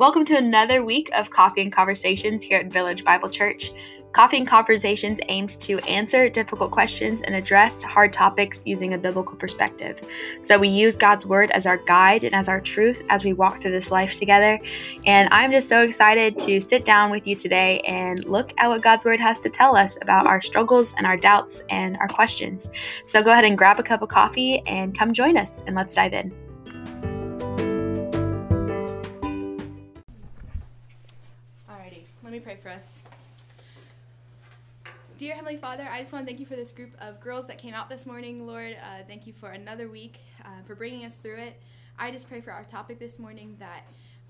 Welcome to another week of Coffee and Conversations here at Village Bible Church. Coffee and Conversations aims to answer difficult questions and address hard topics using a biblical perspective. So we use God's Word as our guide and as our truth as we walk through this life together. And I'm just so excited to sit down with you today and look at what God's Word has to tell us about our struggles and our doubts and our questions. So go ahead and grab a cup of coffee and come join us and let's dive in. Pray for us. Dear Heavenly Father, I just want to thank you for this group of girls that came out this morning, Lord. Uh, thank you for another week, uh, for bringing us through it. I just pray for our topic this morning that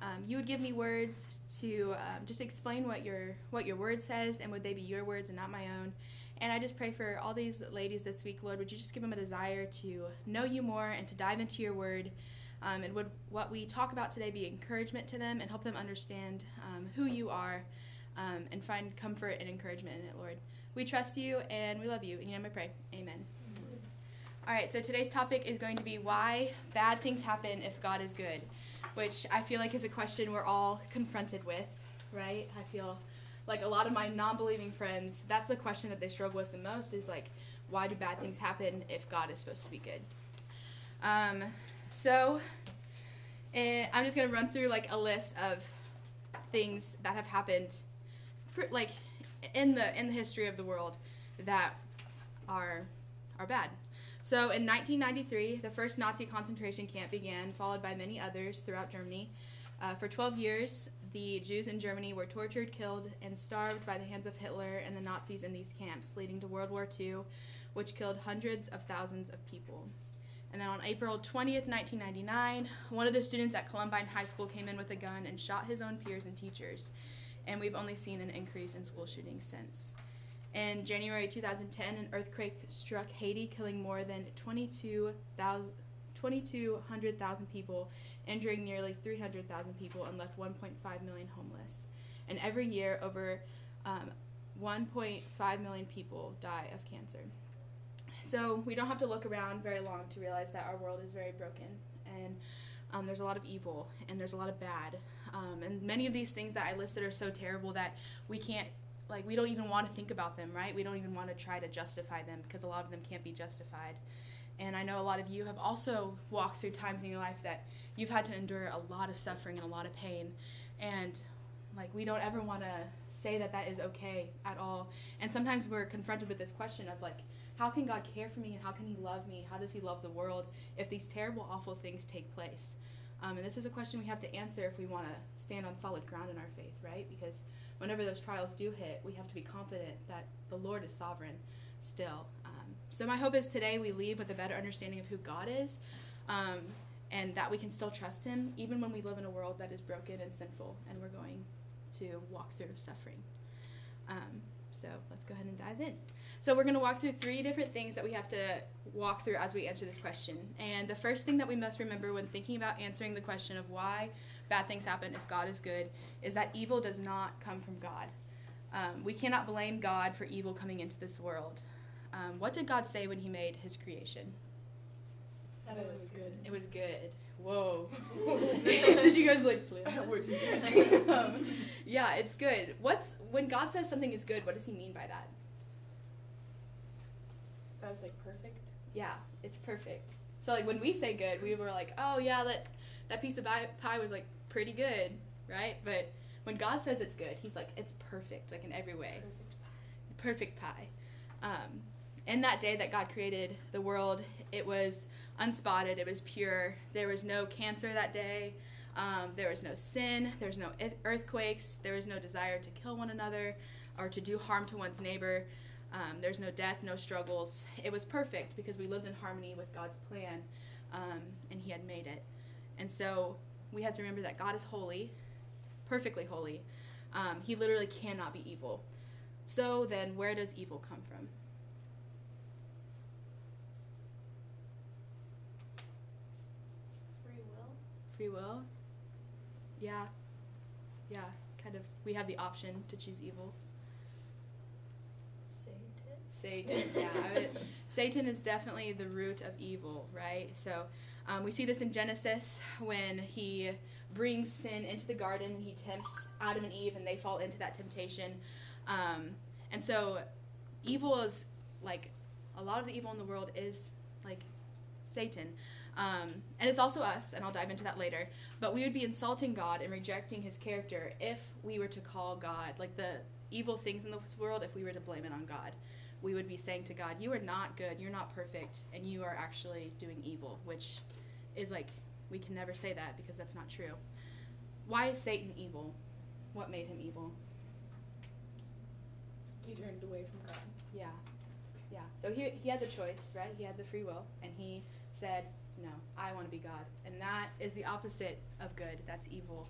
um, you would give me words to um, just explain what your what your word says, and would they be your words and not my own. And I just pray for all these ladies this week, Lord. Would you just give them a desire to know you more and to dive into your word? Um, and would what we talk about today be encouragement to them and help them understand um, who you are um, and find comfort and encouragement in it, Lord. We trust you and we love you. In your name I pray. Amen. All right, so today's topic is going to be why bad things happen if God is good, which I feel like is a question we're all confronted with, right? I feel like a lot of my non believing friends, that's the question that they struggle with the most is like, why do bad things happen if God is supposed to be good? Um, so, eh, I'm just going to run through like a list of things that have happened like in the in the history of the world that are are bad. So in 1993, the first Nazi concentration camp began, followed by many others throughout Germany. Uh, for 12 years, the Jews in Germany were tortured, killed, and starved by the hands of Hitler and the Nazis in these camps, leading to World War II, which killed hundreds of thousands of people. And then on April 20th, 1999, one of the students at Columbine High School came in with a gun and shot his own peers and teachers and we've only seen an increase in school shootings since. In January 2010, an earthquake struck Haiti, killing more than 2,200,000 people, injuring nearly 300,000 people, and left 1.5 million homeless. And every year, over um, 1.5 million people die of cancer. So we don't have to look around very long to realize that our world is very broken, and um, there's a lot of evil, and there's a lot of bad. Um, and many of these things that I listed are so terrible that we can't, like, we don't even want to think about them, right? We don't even want to try to justify them because a lot of them can't be justified. And I know a lot of you have also walked through times in your life that you've had to endure a lot of suffering and a lot of pain. And like we don't ever want to say that that is okay at all. And sometimes we're confronted with this question of like, how can God care for me and how can He love me? How does He love the world if these terrible, awful things take place? Um, and this is a question we have to answer if we want to stand on solid ground in our faith, right? Because whenever those trials do hit, we have to be confident that the Lord is sovereign still. Um, so, my hope is today we leave with a better understanding of who God is um, and that we can still trust Him even when we live in a world that is broken and sinful and we're going to walk through suffering. Um, so, let's go ahead and dive in. So we're going to walk through three different things that we have to walk through as we answer this question. And the first thing that we must remember when thinking about answering the question of why bad things happen if God is good is that evil does not come from God. Um, we cannot blame God for evil coming into this world. Um, what did God say when He made His creation? That it was good. It was good. Whoa. did you guys like play? um, yeah, it's good. What's when God says something is good? What does He mean by that? That was like perfect. Yeah, it's perfect. So like when we say good, we were like, oh yeah, that that piece of pie was like pretty good, right? But when God says it's good, He's like it's perfect, like in every way. Perfect pie. Perfect pie. Um, in that day that God created the world, it was unspotted. It was pure. There was no cancer that day. Um, there was no sin. There was no earthquakes. There was no desire to kill one another or to do harm to one's neighbor. Um, there's no death, no struggles. It was perfect because we lived in harmony with God's plan um, and He had made it. And so we have to remember that God is holy, perfectly holy. Um, he literally cannot be evil. So then, where does evil come from? Free will. Free will? Yeah. Yeah, kind of. We have the option to choose evil. Satan, yeah. Would, Satan is definitely the root of evil, right? So Um, we see this in Genesis when he brings sin into the garden. He tempts Adam and Eve, and they fall into that temptation. Um, and so, evil is like a lot of the evil in the world is like Satan. Um, and it's also us, and I'll dive into that later. But we would be insulting God and rejecting his character if we were to call God, like the evil things in this world, if we were to blame it on God. We would be saying to God, You are not good, you're not perfect, and you are actually doing evil, which is like, we can never say that because that's not true. Why is Satan evil? What made him evil? He turned away from God. Yeah. Yeah. So he, he had the choice, right? He had the free will, and he said, No, I want to be God. And that is the opposite of good. That's evil.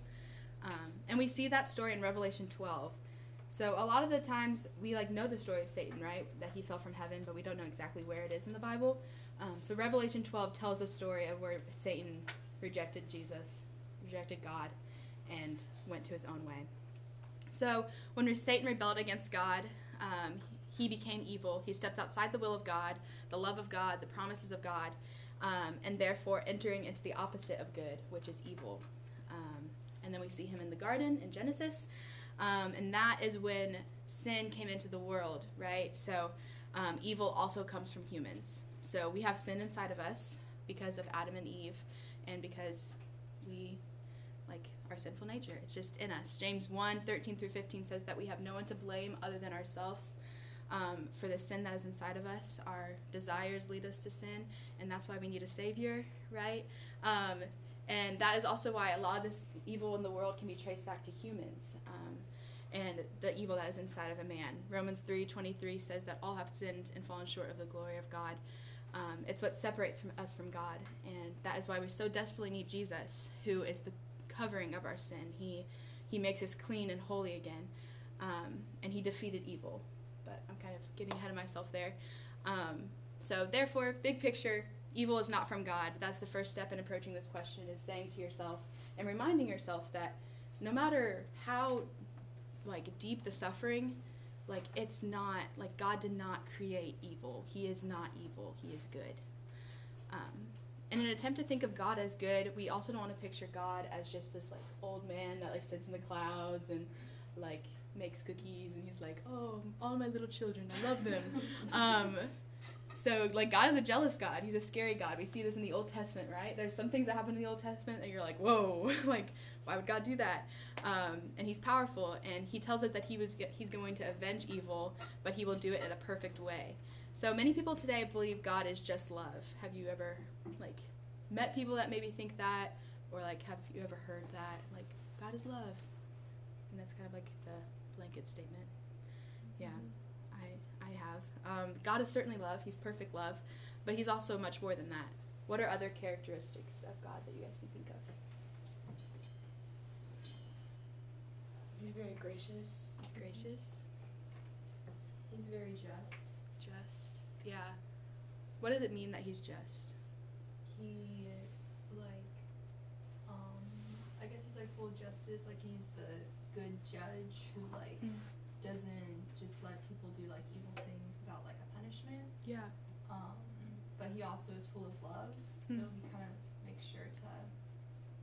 Um, and we see that story in Revelation 12. So a lot of the times we like know the story of Satan, right? That he fell from heaven, but we don't know exactly where it is in the Bible. Um, so Revelation 12 tells the story of where Satan rejected Jesus, rejected God, and went to his own way. So when Satan rebelled against God, um, he became evil. He stepped outside the will of God, the love of God, the promises of God, um, and therefore entering into the opposite of good, which is evil. Um, and then we see him in the garden in Genesis, um, and that is when sin came into the world, right? So um, evil also comes from humans. So we have sin inside of us because of Adam and Eve, and because we like our sinful nature. It's just in us. James 1 13 through 15 says that we have no one to blame other than ourselves um, for the sin that is inside of us. Our desires lead us to sin, and that's why we need a Savior, right? Um, and that is also why a lot of this evil in the world can be traced back to humans. Um, and the evil that is inside of a man. Romans 3:23 says that all have sinned and fallen short of the glory of God. Um, it's what separates from us from God, and that is why we so desperately need Jesus, who is the covering of our sin. He he makes us clean and holy again, um, and he defeated evil. But I'm kind of getting ahead of myself there. Um, so therefore, big picture, evil is not from God. That's the first step in approaching this question: is saying to yourself and reminding yourself that no matter how like deep the suffering like it's not like god did not create evil. He is not evil. He is good. Um, in an attempt to think of god as good we also don't want to picture god as just this like old man that like sits in the clouds and like makes cookies and he's like oh all my little children i love them. Um, so like god is a jealous god. He's a scary god. We see this in the old testament right? There's some things that happen in the old testament that you're like whoa like why would god do that? Um, and he's powerful and he tells us that he was he's going to avenge evil but he will do it in a perfect way. So many people today believe god is just love. Have you ever like met people that maybe think that? Or like have you ever heard that like god is love? And that's kind of like the blanket statement. Yeah um, god is certainly love. He's perfect love but he's also much more than that. What are other characteristics of god that you guys can think of? He's very gracious. he's gracious. He's very just. just yeah. What does it mean that he's just? He like um I guess he's like full justice, like he's the good judge who like doesn't just let people do like evil things without like a punishment. Yeah Um but he also is full of love, so Hmm. he kind of makes sure to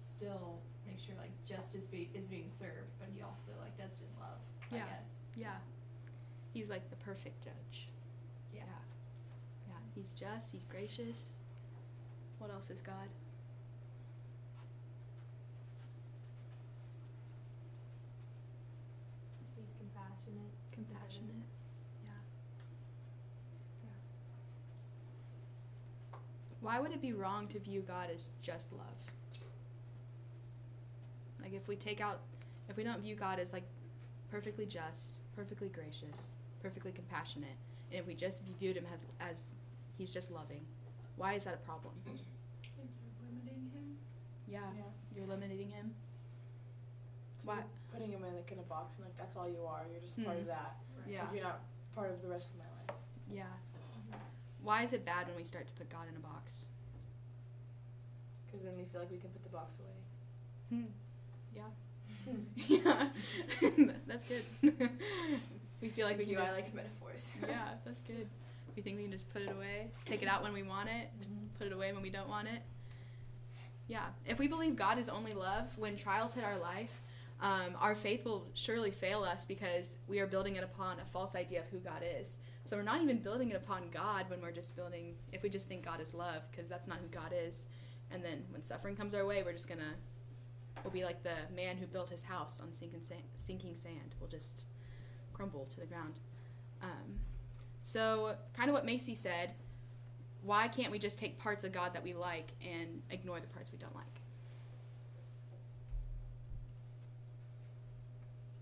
still make sure like justice be- is being served, but he also like does it in love, Yeah. I guess. yeah he's like the perfect judge Yeah. yeah he's just he's gracious what else is god He's compassionate. compassionate yeah yeah why would it be wrong to view god as just love like if we take out if we don't view god as like perfectly just perfectly gracious perfectly compassionate and if we just viewed him as as he's just loving why is that a problem You're limiting him. yeah Yeah. you're limiting him why like Putting him in like in a box and like that's all you are. You're just part Hmm. of that. yeah Like, you're not part of the rest of my life. yeah why is it bad when we start to put god in a box Because then we feel like we can put the box away. Hmm. Yeah. yeah. that's good. we feel like we can you. just, I like metaphors. yeah, that's good. We think we can just put it away, take it out when we want it, put it away when we don't want it. Yeah. If we believe God is only love, when trials hit our life, um, our faith will surely fail us because we are building it upon a false idea of who God is. So we're not even building it upon God when we're just building, if we just think God is love, because that's not who God is. And then when suffering comes our way, we're just gonna, we'll be like the man who built his house on sinking sand. Sinking sand. We'll just crumble to the ground. Um, so, kind of what Macy said, why can't we just take parts of God that we like and ignore the parts we don't like?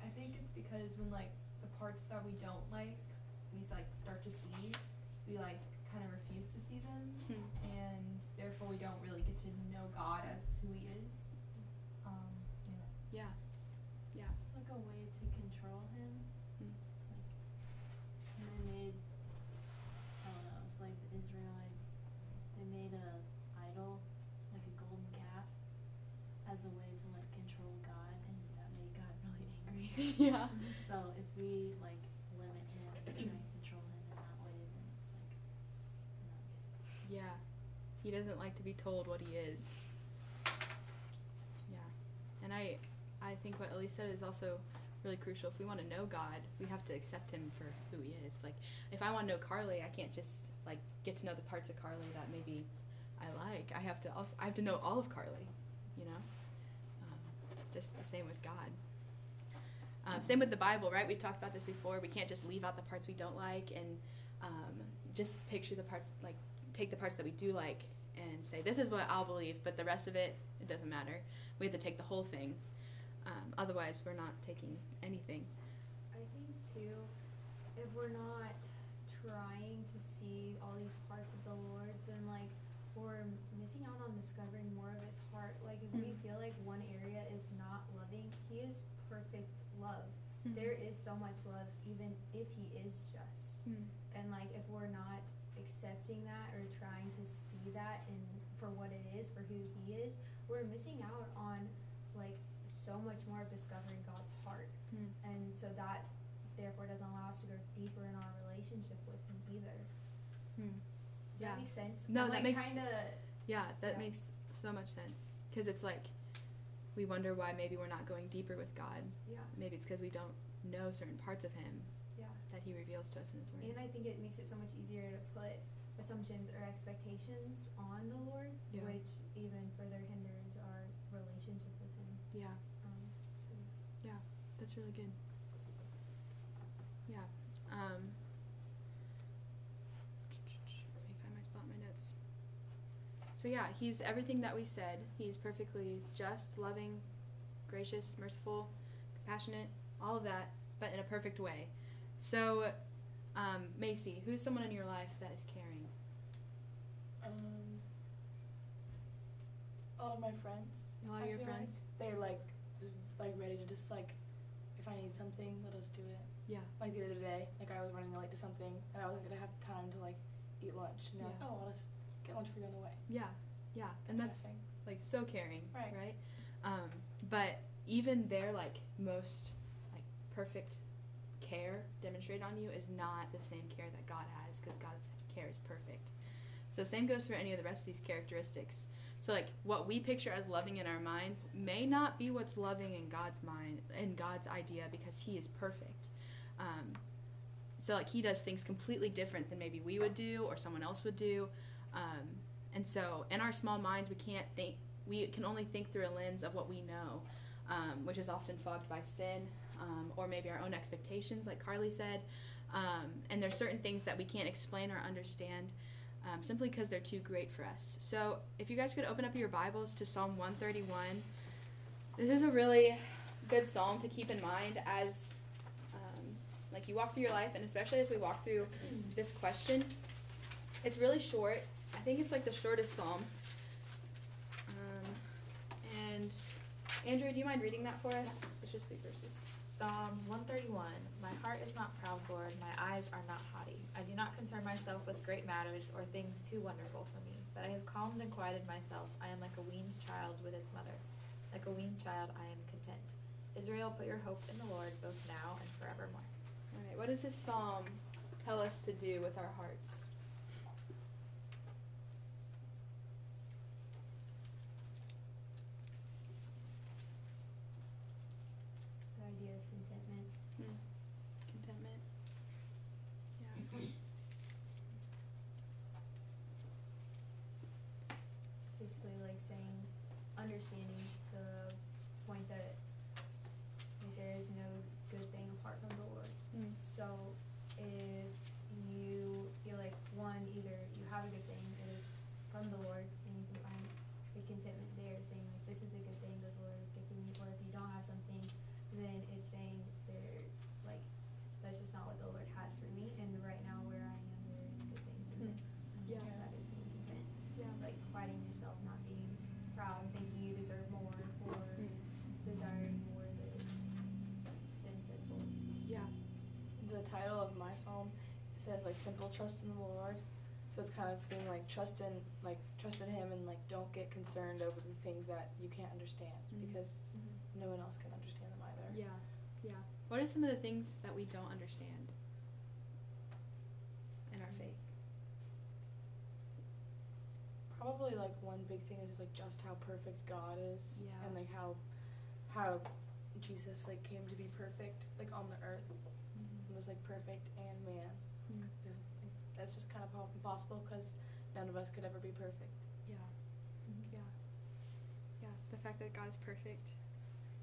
I think it's because when like the parts that we don't like, we like start to see, we like kind of refuse to see them, Hmm. and therefore we don't really get to know God as who He is. Um, yeah. Yeah. Yeah. It's like a way to control him. Mm. Like, and they made, I don't know, it's like the Israelites, they made a idol, like a golden calf, as a way to like control God, and that made God really angry. yeah. so if we like limit him and try and control him in that way, then it's like not good. Yeah. He doesn't like to be told what he is. Yeah. And I I think what Elise said is also really crucial. If we want to know God, we have to accept him for who he is. Like if I want to know Carly, I can't just like get to know the parts of Carly that maybe I like. I have to also I have to know all of Carly, you know? Um, just the same with God. Um, same with the Bible, right? We've talked about this before. We can't just leave out the parts we don't like and um, just picture the parts, like take the parts that we do like and say, this is what I'll believe, but the rest of it, it doesn't matter. We have to take the whole thing. Um, otherwise, we're not taking anything. I think too, if we're not trying to see all these parts of the Lord, then like we're missing out on discovering more of His heart. Like if we Mhm. feel like one area is not loving, He is perfect love. There is so much love, even if He is just. Mm. And like if we're not accepting that or trying to see that and for what it is, for who He is, we're missing out on like so much more of discovering God's heart Mm. and so that therefore doesn't allow us to go deeper in our relationship with him either. Mm. Does Yeah. that make sense? No, I'm, that like, makes- trying to Yeah, that Yeah. makes so much sense. Because it's like we wonder why maybe we're not going deeper with God. yeah Maybe it's because we don't know certain parts of Him yeah. that He reveals to us in His Word. And I think it makes it so much easier to put assumptions or expectations on the Lord, Yeah. which even further hinders our relationship with him. yeah, Um, so that's really good. Yeah. Um, let me find my spot in my notes. So yeah, he's everything that we said. He's perfectly just, loving, gracious, merciful, compassionate, all of that, but in a perfect way. So, um, Macy, who's someone in your life that is caring? Um, a lot of my friends. A lot of I your feel like friends? they're like just like ready to just like if I need something, let us do it. Yeah. Like the other day, like I was running late to something and I wasn't gonna have time to like eat lunch. And they're Yeah. like, oh, I'll just get lunch for you on the way. Yeah, yeah, and of that's thing. like so caring, Right. Right. Um, but even their like most like perfect care demonstrated on you is not the same care that God has because God's care is perfect. So same goes for any of the rest of these characteristics. So like what we picture as loving in our minds may not be what's loving in God's mind in God's idea because He is perfect. Um, so like He does things completely different than maybe we would do or someone else would do. Um, and so in our small minds, we can't think. We can only think through a lens of what we know, um, which is often fogged by sin um, or maybe our own expectations, like Carly said. Um, and there's certain things that we can't explain or understand um, simply because they're too great for us. So if you guys could open up your Bibles to Psalm 131, this is a really good psalm to keep in mind as um, like you walk through your life, and especially as we walk through this question. It's really short. I think it's like the shortest psalm. Um, and Andrew, do you mind reading that for us? It's just three verses. Psalm 131 My heart is not proud, Lord. My eyes are not haughty. I do not concern myself with great matters or things too wonderful for me. But I have calmed and quieted myself. I am like a weaned child with its mother. Like a weaned child, I am content. Israel, put your hope in the Lord both now and forevermore. All right, what does this psalm tell us to do with our hearts? basically like saying, understanding the point that like, there is no good thing apart from the Lord. Mm. So trust in the Lord. So it's kind of being like trust in like trust in him and like don't get concerned over the things that you can't understand Mhm. because no one else can understand them either. Yeah. Yeah. What are some of the things that we don't understand in our faith? Probably like one big thing is just like just how perfect God is Yeah. and like how how Jesus like came to be perfect like on the earth and was like perfect and man. Mm. That's just kind of impossible because none of us could ever be perfect. Yeah. Yeah. Yeah. The fact that God is perfect.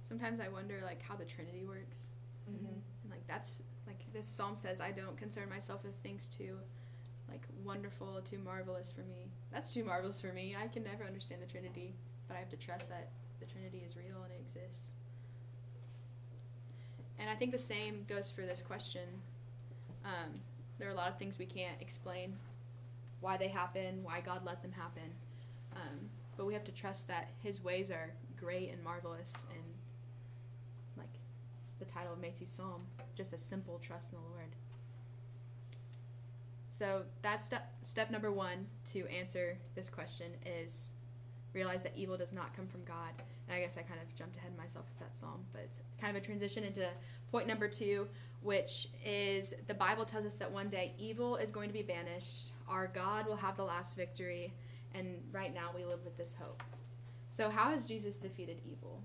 Sometimes I wonder like how the Trinity works. Mm-hmm. And like that's like this psalm says I don't concern myself with things too like wonderful, too marvelous for me. That's too marvelous for me. I can never understand the Trinity, but I have to trust that the Trinity is real and it exists. And I think the same goes for this question. Um, there are a lot of things we can't explain why they happen, why God let them happen. Um, but we have to trust that His ways are great and marvelous, and like the title of Macy's Psalm, just a simple trust in the Lord. So that's step step number one to answer this question is realize that evil does not come from God. And I guess I kind of jumped ahead myself with that psalm, but it's kind of a transition into point number two, which is the Bible tells us that one day evil is going to be banished, our God will have the last victory, and right now we live with this hope. So, how has Jesus defeated evil?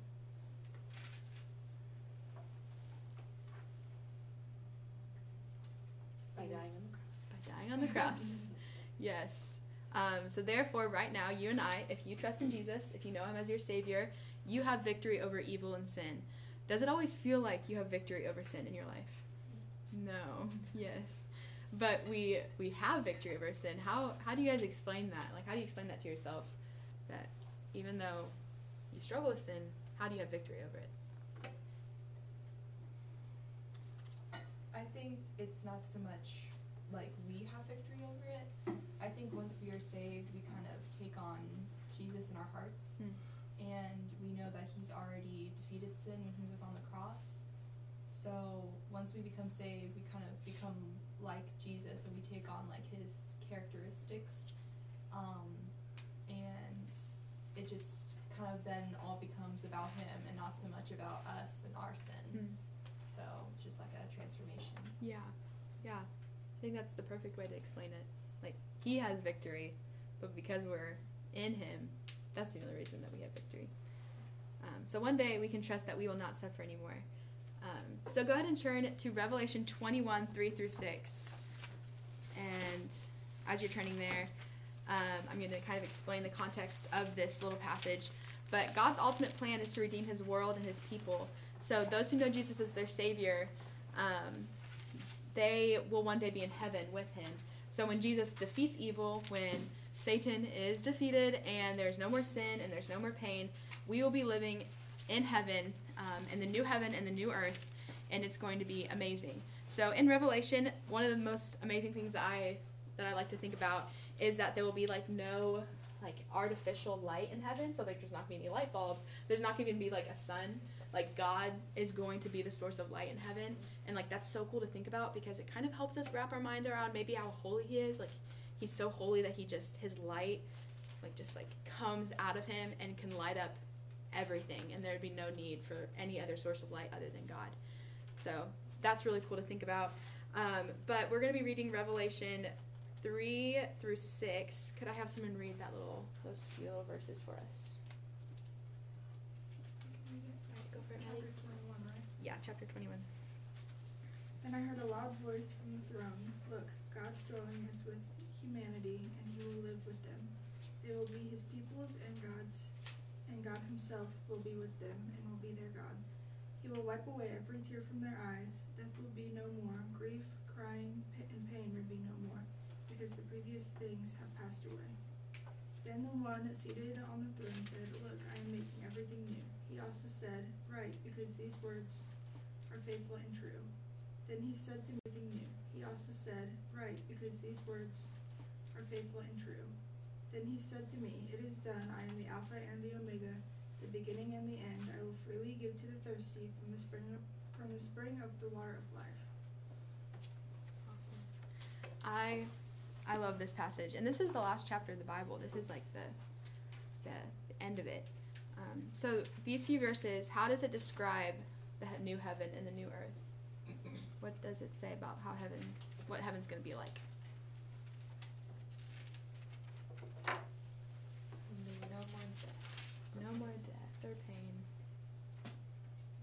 By dying on the cross. By dying on the cross. yes. Um, so, therefore, right now, you and I, if you trust in Jesus, if you know Him as your Savior, you have victory over evil and sin. Does it always feel like you have victory over sin in your life? No. Yes. But we we have victory over sin. How how do you guys explain that? Like how do you explain that to yourself? That even though you struggle with sin, how do you have victory over it? I think it's not so much like we have victory over it. I think once we are saved, we kind of take on Jesus in our hearts. Hmm. And we know that he's already defeated sin when he was on the cross. So once we become saved, we kind of become like Jesus and we take on like his characteristics. Um, and it just kind of then all becomes about him and not so much about us and our sin. Hmm. So just like a transformation. Yeah, yeah. I think that's the perfect way to explain it. Like he has victory, but because we're in him, that's the only reason that we have victory. Um, so one day we can trust that we will not suffer anymore. Um, so go ahead and turn to Revelation 21, 3 through 6. And as you're turning there, um, I'm going to kind of explain the context of this little passage. But God's ultimate plan is to redeem his world and his people. So those who know Jesus as their Savior, um, they will one day be in heaven with him. So when Jesus defeats evil, when Satan is defeated and there's no more sin and there's no more pain, we will be living in heaven, um, in the new heaven and the new earth, and it's going to be amazing. So in Revelation, one of the most amazing things that I that I like to think about is that there will be like no like artificial light in heaven. So there's not going to be any light bulbs. There's not going to even be like a sun. Like God is going to be the source of light in heaven, and like that's so cool to think about because it kind of helps us wrap our mind around maybe how holy He is. Like He's so holy that He just His light like just like comes out of Him and can light up everything, and there'd be no need for any other source of light other than God. So that's really cool to think about. Um, but we're going to be reading Revelation 3 through 6. Could I have someone read that little, those few little verses for us? Alright, go for it, Maddie. Chapter 21, right? Yeah, chapter 21. Then I heard a loud voice from the throne Look, God's dwelling is with humanity, and he will live with them. They will be his peoples and God's and God himself will be with them and will be their God. He will wipe away every tear from their eyes. Death will be no more. Grief, crying, and pain will be no more, because the previous things have passed away. Then the one seated on the throne said, Look, I am making everything new. He also said, Write, because these words are faithful and true. Then he said to me, Everything new. He also said, Write, because these words are faithful and true. Then he said to me, It is done. I am the Alpha and the Omega, the beginning and the end. I will freely give to the thirsty from the spring of, from the spring of the water of life. Awesome. I I love this passage, and this is the last chapter of the Bible. This is like the the end of it. Um, so these few verses, how does it describe the new heaven and the new earth? What does it say about how heaven, what heaven's going to be like? No more death. No more death or pain.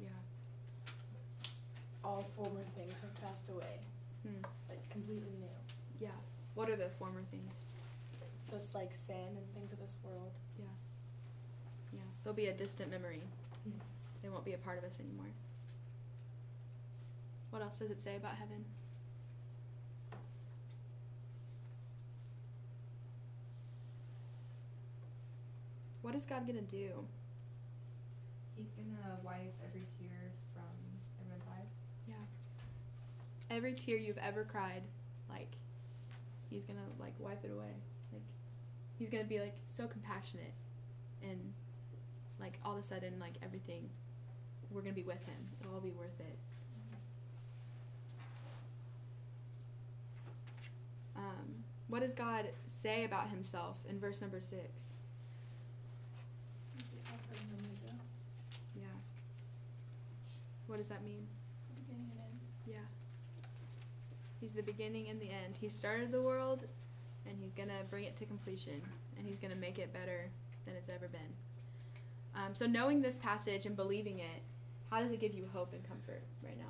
Yeah. All former things have passed away, Hmm. like completely new. Yeah. What are the former things? Just like sin and things of this world. Yeah. Yeah. They'll be a distant memory. Hmm. They won't be a part of us anymore. What else does it say about heaven? What is God gonna do? He's gonna wipe every tear from everyone's eye. Yeah. Every tear you've ever cried, like, he's gonna like wipe it away. Like, he's gonna be like so compassionate, and like all of a sudden, like everything, we're gonna be with him. It'll all be worth it. Um, what does God say about himself in verse number six? The Alpha and Omega, Yeah. What does that mean? beginning and end. Yeah. He's the beginning and the end. He started the world and he's going to bring it to completion and he's going to make it better than it's ever been. Um, so, knowing this passage and believing it, how does it give you hope and comfort right now?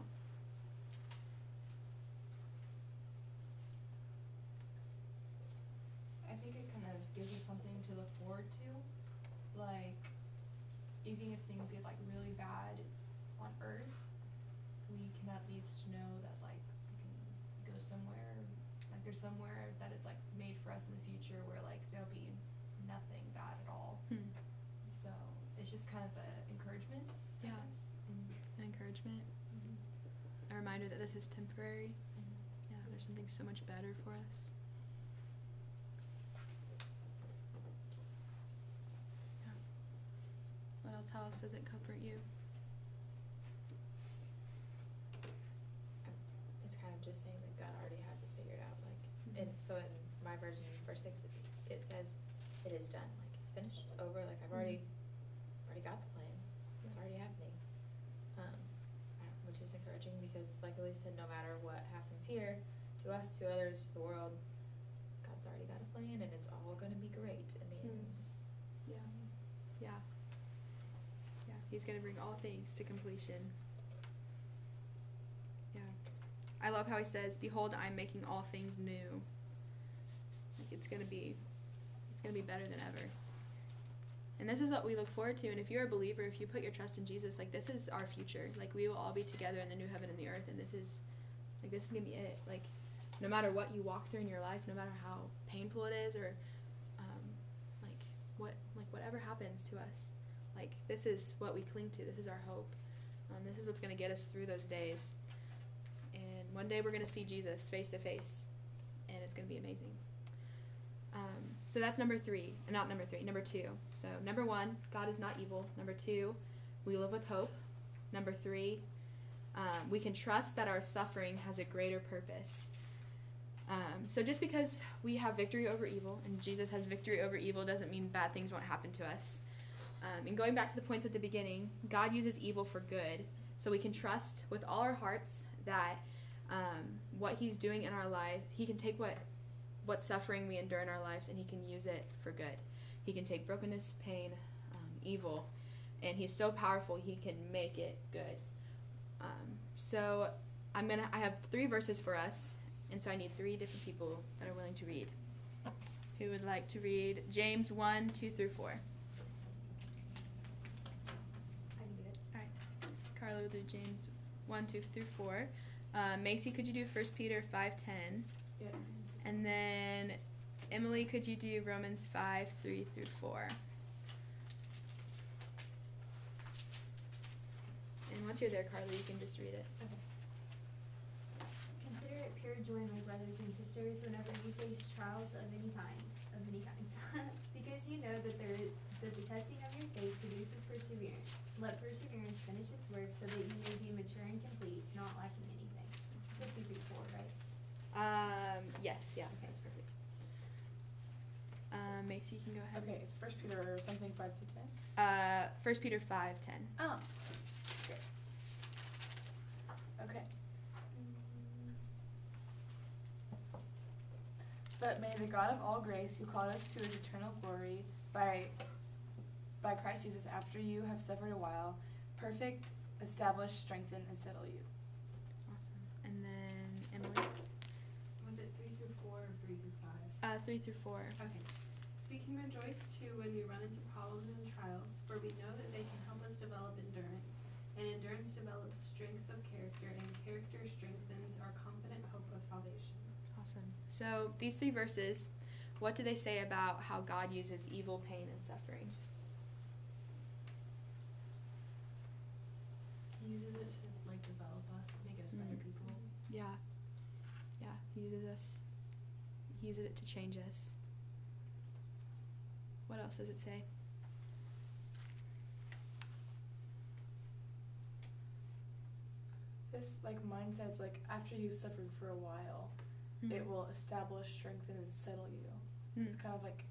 I think it kind of gives us something to look forward to. Like, even if things get like really bad on Earth, we can at least know that like we can go somewhere. Like, there's somewhere that is like made for us in the future where like there'll be nothing bad at all. Hmm. So it's just kind of mm-hmm. an encouragement. Yeah. guess. An encouragement, a reminder that this is temporary. Mm-hmm. Yeah, there's something so much better for us. Yeah. What else? How else does it comfort you? It's kind of just saying that God already has it figured out. Like, mm-hmm. and so in my version, verse six, it, it says, "It is done. Like it's finished. It's over. Like I've already, mm-hmm. already got the plan. It's already happening." Um, I which is encouraging because, like Elise said, no matter what happens here, to us, to others, to the world, God's already got a plan, and it's all going to be great in the end. Mm-hmm. Yeah. Yeah. Yeah. He's going to bring all things to completion. Yeah. I love how he says, Behold, I'm making all things new. Like it's to be it's to be better than ever. And this is what we look forward to. And if you're a believer, if you put your trust in Jesus, like this is our future. Like we will all be together in the new heaven and the earth and this is like this is to be it. Like no matter what you walk through in your life, no matter how painful it is or um, like what like whatever happens to us like this is what we cling to this is our hope um, this is what's to get us through those days one day we're going to see jesus face to face and it's going to be amazing. Um, so that's number three not number three number two. So number one god is not evil. Number two we live with hope. Number three um, we can trust that our suffering has a greater purpose. Um, so just because we have victory over evil and Jesus has victory over evil doesn't mean bad things won't happen to us. Um, and going back to the points at the beginning, God uses evil for good. So we can trust with all our hearts that um, what He's doing in our life, He can take what what suffering we endure in our lives and He can use it for good. He can take brokenness, pain, um, evil, and He's so powerful He can make it good. Um, so I'm gonna I have three verses for us and so I need three different people that are willing to read. who would like to read James 1 2 through 4? I can do it. Carla will do James 1 2 through 4. Uh, Macy, could you do 1 Peter 5.10? Yes. And then Emily, could you do Romans 5 3 through 4? And once you're there, Carly, you can just read it. Okay. Consider it pure joy, my brothers and sisters, whenever you face trials of any kind, of many kinds, because you know that there is, that the testing of your faith produces perseverance. Let perseverance finish its work, so that you may be mature and complete, not lacking anything. So two through four, right? Um, yes, yeah, okay, it's perfect. Um, Macy, you can go ahead. Okay, it's First Peter or something five through ten. Uh, 1 Peter 5 10. Oh. Great. Okay. But may the God of all grace, who called us to his eternal glory by by Christ Jesus, after you have suffered a while, perfect, establish, strengthen, and settle you. Awesome. And then Emily, Was it three through four or three through five? uh, 3 through 4. Okay. We can rejoice too when we run into problems and trials, for we know that they can help us develop endurance. And endurance develops strength of character, and character strengthens our confident hope of salvation. Awesome. So these three verses, what do they say about how God uses evil, pain, and suffering? He uses it to like develop us, make us better Mhm. people. Yeah. Yeah. He uses us. He uses it to change us. What else does it say? This like mindset's like after you've suffered for a while, it will establish, strengthen, and settle you. So Mm. it's kind of like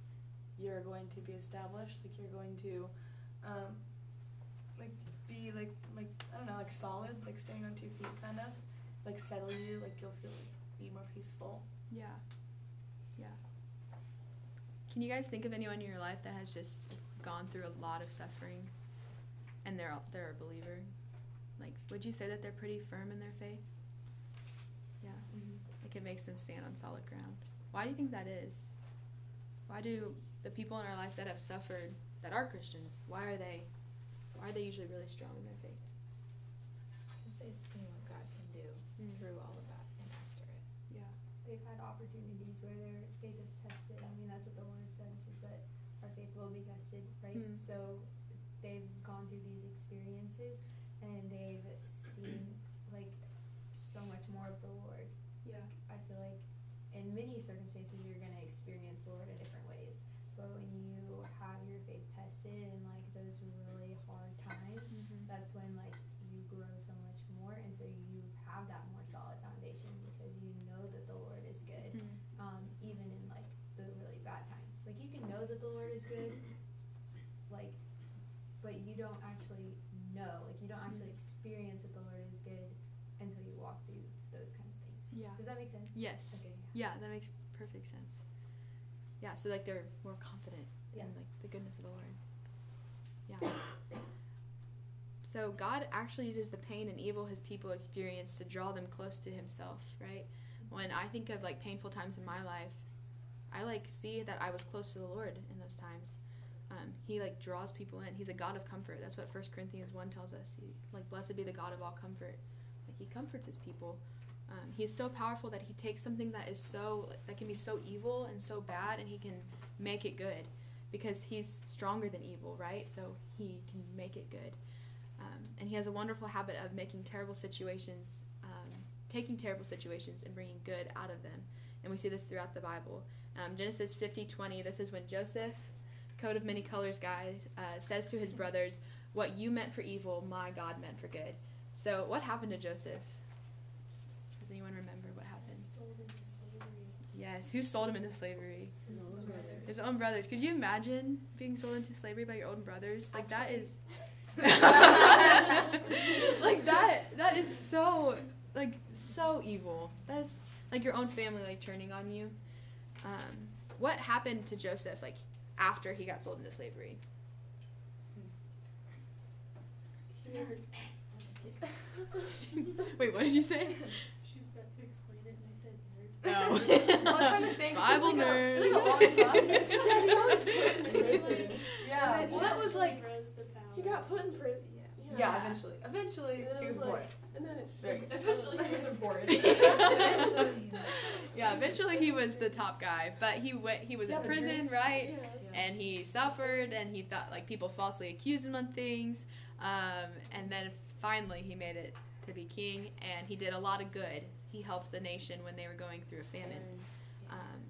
you're going to be established, like you're going to, um, like be like like I don't know, like solid, like standing on two feet, kind of, like settle you, like you'll feel like be more peaceful. Yeah. Yeah. Can you guys think of anyone in your life that has just gone through a lot of suffering and they're a- they're a believer? Like, would you say that they're pretty firm in their faith? Yeah. Mm-hmm. Like it makes them stand on solid ground. Why do you think that is? Why do the people in our life that have suffered that are Christians, why are they why are they usually really strong in their faith? Because they've seen what God can do Mm. through all of that and after it. Yeah. They've had opportunities where their faith is tested. I mean, that's what the word says is that our faith will be tested, right? Mm. So they've gone through these experiences and they've seen like so much more of the Lord. Yeah. I feel like in many circumstances you're going to experience the Lord in different ways. But when you have your faith tested in like those really hard times, Mhm. that's when like you grow so much more and so you have that more solid foundation because you know that the Lord is good. Mm. Um, even in like the really bad times. Like you can know that the Lord is good, like but you don't actually know. Like you don't mm-hmm. actually experience that the Lord is good until you walk through those kind of things. Yeah. Does that make sense? Yes. Okay. Yeah, that makes perfect sense. Yeah, so like they're more confident Yeah. in like the goodness of the Lord. Yeah. so God actually uses the pain and evil his people experience to draw them close to himself, right? Mm-hmm. When I think of like painful times in my life, I like see that I was close to the Lord in those times. Um, he like draws people in. He's a God of comfort. That's what 1 Corinthians 1 tells us. He, like blessed be the God of all comfort. Like he comforts his people. Um, he's so powerful that he takes something that is so that can be so evil and so bad and he can make it good because he's stronger than evil right so he can make it good um, and he has a wonderful habit of making terrible situations um, taking terrible situations and bringing good out of them and we see this throughout the bible um, genesis 50 20 this is when joseph coat of many colors guys uh, says to his brothers what you meant for evil my god meant for good so what happened to joseph does anyone remember what happened? Sold into slavery. Yes. Who sold him into slavery? His own brothers. His own brothers. Could you imagine being sold into slavery by your own brothers? Like that is like that that is so like so evil. That's like your own family like turning on you. Um, what happened to Joseph like after he got sold into slavery? He never. I'm just kidding. Wait, what did you say? She was about to explain it, and I said nerd. No. was trying to think. Bible it was like nerd. A, it like a long process. yeah. And Well, that was like. rose to power. He got put in prison. Yeah. Yeah, eventually. Eventually, And then it he was was born. like, and then it. Eventually, he was important. Eventually. yeah, eventually he was the top guy, but he went. He was Yeah, in prison, right? Yeah. And he suffered, and he thought like people falsely accused him of things, um, and then finally he made it to be king, and he did a lot of good. He helped the nation when they were going through a famine. Um,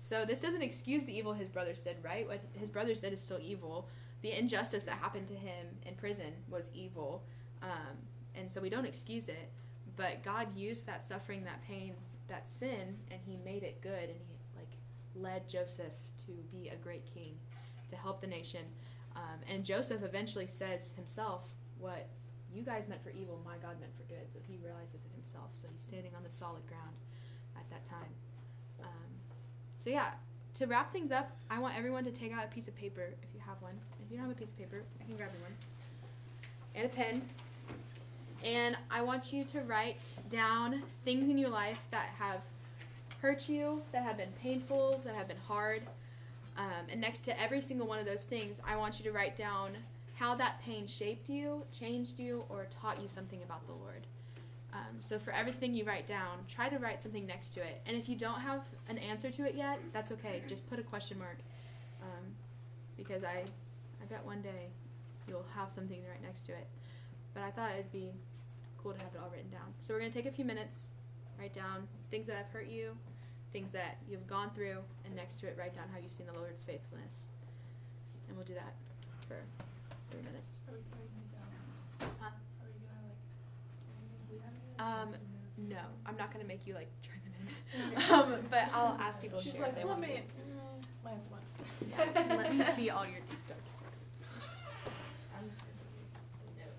so this doesn't excuse the evil his brothers did, right? What his brothers did is still evil. The injustice that happened to him in prison was evil, um, and so we don't excuse it. But God used that suffering, that pain, that sin, and He made it good, and He like led Joseph to be a great king, to help the nation. Um, and Joseph eventually says himself, "What you guys meant for evil, my God meant for good." So he realizes it himself. So he's standing on the solid ground at that time. Um, so yeah, to wrap things up, I want everyone to take out a piece of paper if you have one. If you don't have a piece of paper, I can grab you one. And a pen. And I want you to write down things in your life that have hurt you, that have been painful, that have been hard. Um, and next to every single one of those things, I want you to write down how that pain shaped you, changed you, or taught you something about the Lord. Um, so for everything you write down, try to write something next to it. And if you don't have an answer to it yet, that's okay. Just put a question mark, um, because I, I bet one day you'll have something right next to it. But I thought it'd be cool to have it all written down. So we're gonna take a few minutes, write down things that have hurt you, things that you've gone through, and next to it, write down how you've seen the Lord's faithfulness. And we'll do that for three minutes. Are we these out? Huh? Are we gonna like? we gonna leave it? Um, no, I'm not gonna make you like turn them in. um, but I'll ask people to She's share like, if they let want me. to. Mm, one. Yeah, let me see all your deep dark secrets. I'm just gonna use the note.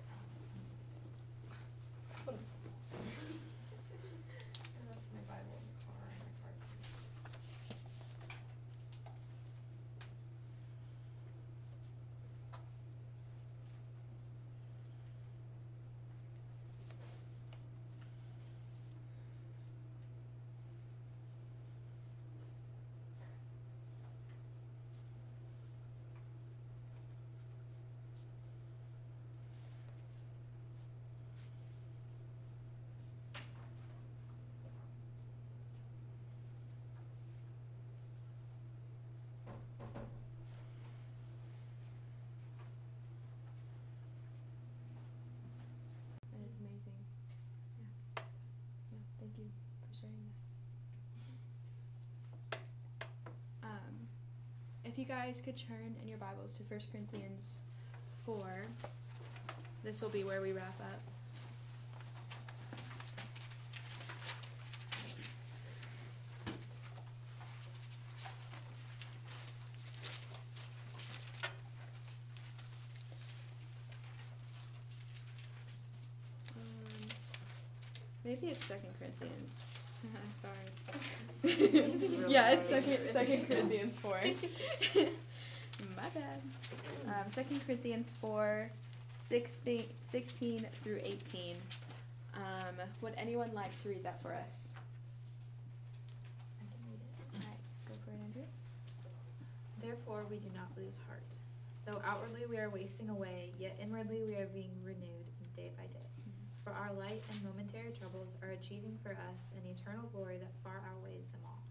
I left my Bible in the car and my car's. And it's amazing. Yeah. Yeah, thank you for sharing this. Um, if you guys could turn in your Bibles to 1 Corinthians 4, this will be where we wrap up. Um, maybe it's Second Corinthians. I'm sorry. yeah, it's Second Second Corinthians four. My bad. Um, Second Corinthians 4, 16, 16 through eighteen. Um, would anyone like to read that for us? I can read it. Alright, go for it, Andrew. Therefore, we do not lose heart. Though outwardly we are wasting away, yet inwardly we are being renewed day by day. For our light and momentary troubles are achieving for us an eternal glory that far outweighs them all.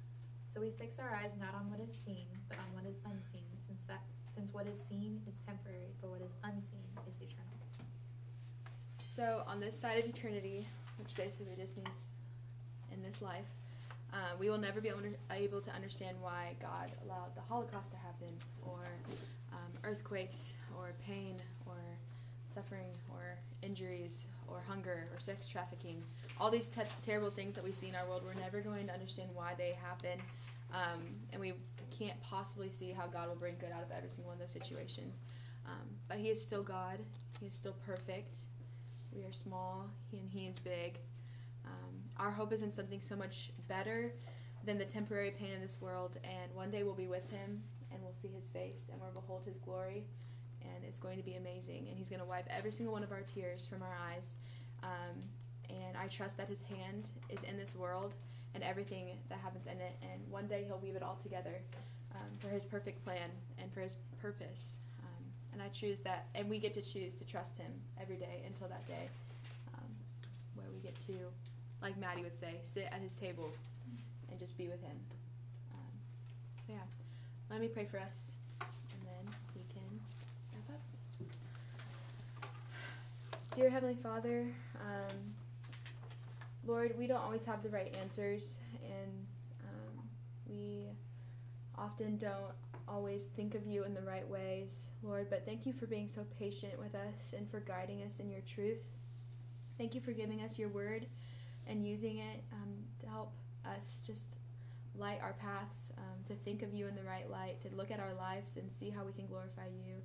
So we fix our eyes not on what is seen, but on what is unseen, since that since what is seen is temporary, but what is unseen is eternal. So on this side of eternity, which basically just means in this life, uh, we will never be able to, understand why God allowed the Holocaust to happen, or um, earthquakes, or pain, or suffering, or injuries, or hunger, or sex trafficking. All these te- terrible things that we see in our world, we're never going to understand why they happen, um, and we can't possibly see how God will bring good out of every single one of those situations. Um, but He is still God. He is still perfect. We are small, and He is big. Um, our hope is in something so much better than the temporary pain of this world, and one day we'll be with Him, and we'll see His face, and we'll behold His glory, and it's going to be amazing. And He's going to wipe every single one of our tears from our eyes. Um, and I trust that His hand is in this world, and everything that happens in it. And one day He'll weave it all together um, for His perfect plan and for His purpose. Um, and I choose that, and we get to choose to trust Him every day until that day um, where we get to, like Maddie would say, sit at His table and just be with Him. Um, yeah, let me pray for us, and then we can wrap up. Dear Heavenly Father, um, Lord, we don't always have the right answers, and um, we often don't always think of you in the right ways, Lord. But thank you for being so patient with us and for guiding us in your truth. Thank you for giving us your word and using it um, to help us just light our paths, um, to think of you in the right light, to look at our lives and see how we can glorify you.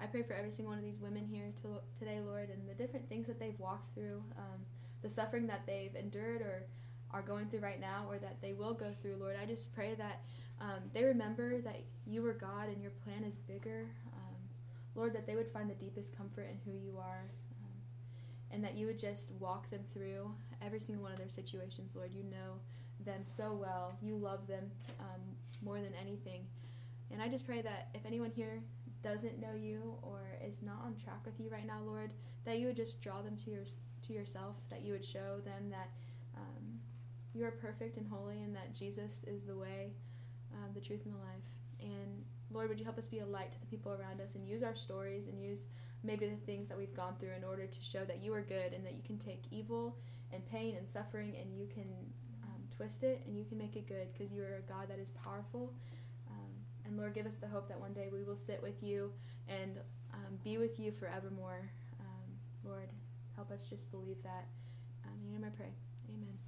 I pray for every single one of these women here to, today, Lord, and the different things that they've walked through, um, the suffering that they've endured or are going through right now, or that they will go through, Lord. I just pray that um, they remember that you are God and your plan is bigger. Um, Lord, that they would find the deepest comfort in who you are, um, and that you would just walk them through every single one of their situations, Lord. You know them so well. You love them um, more than anything. And I just pray that if anyone here doesn't know you or is not on track with you right now, Lord, that you would just draw them to your to yourself, that you would show them that um, you are perfect and holy, and that Jesus is the way, um, the truth, and the life. And Lord, would you help us be a light to the people around us and use our stories and use maybe the things that we've gone through in order to show that you are good and that you can take evil and pain and suffering and you can um, twist it and you can make it good because you are a God that is powerful. And Lord, give us the hope that one day we will sit with you and um, be with you forevermore. Um, Lord, help us just believe that. Um, in your name I pray. Amen.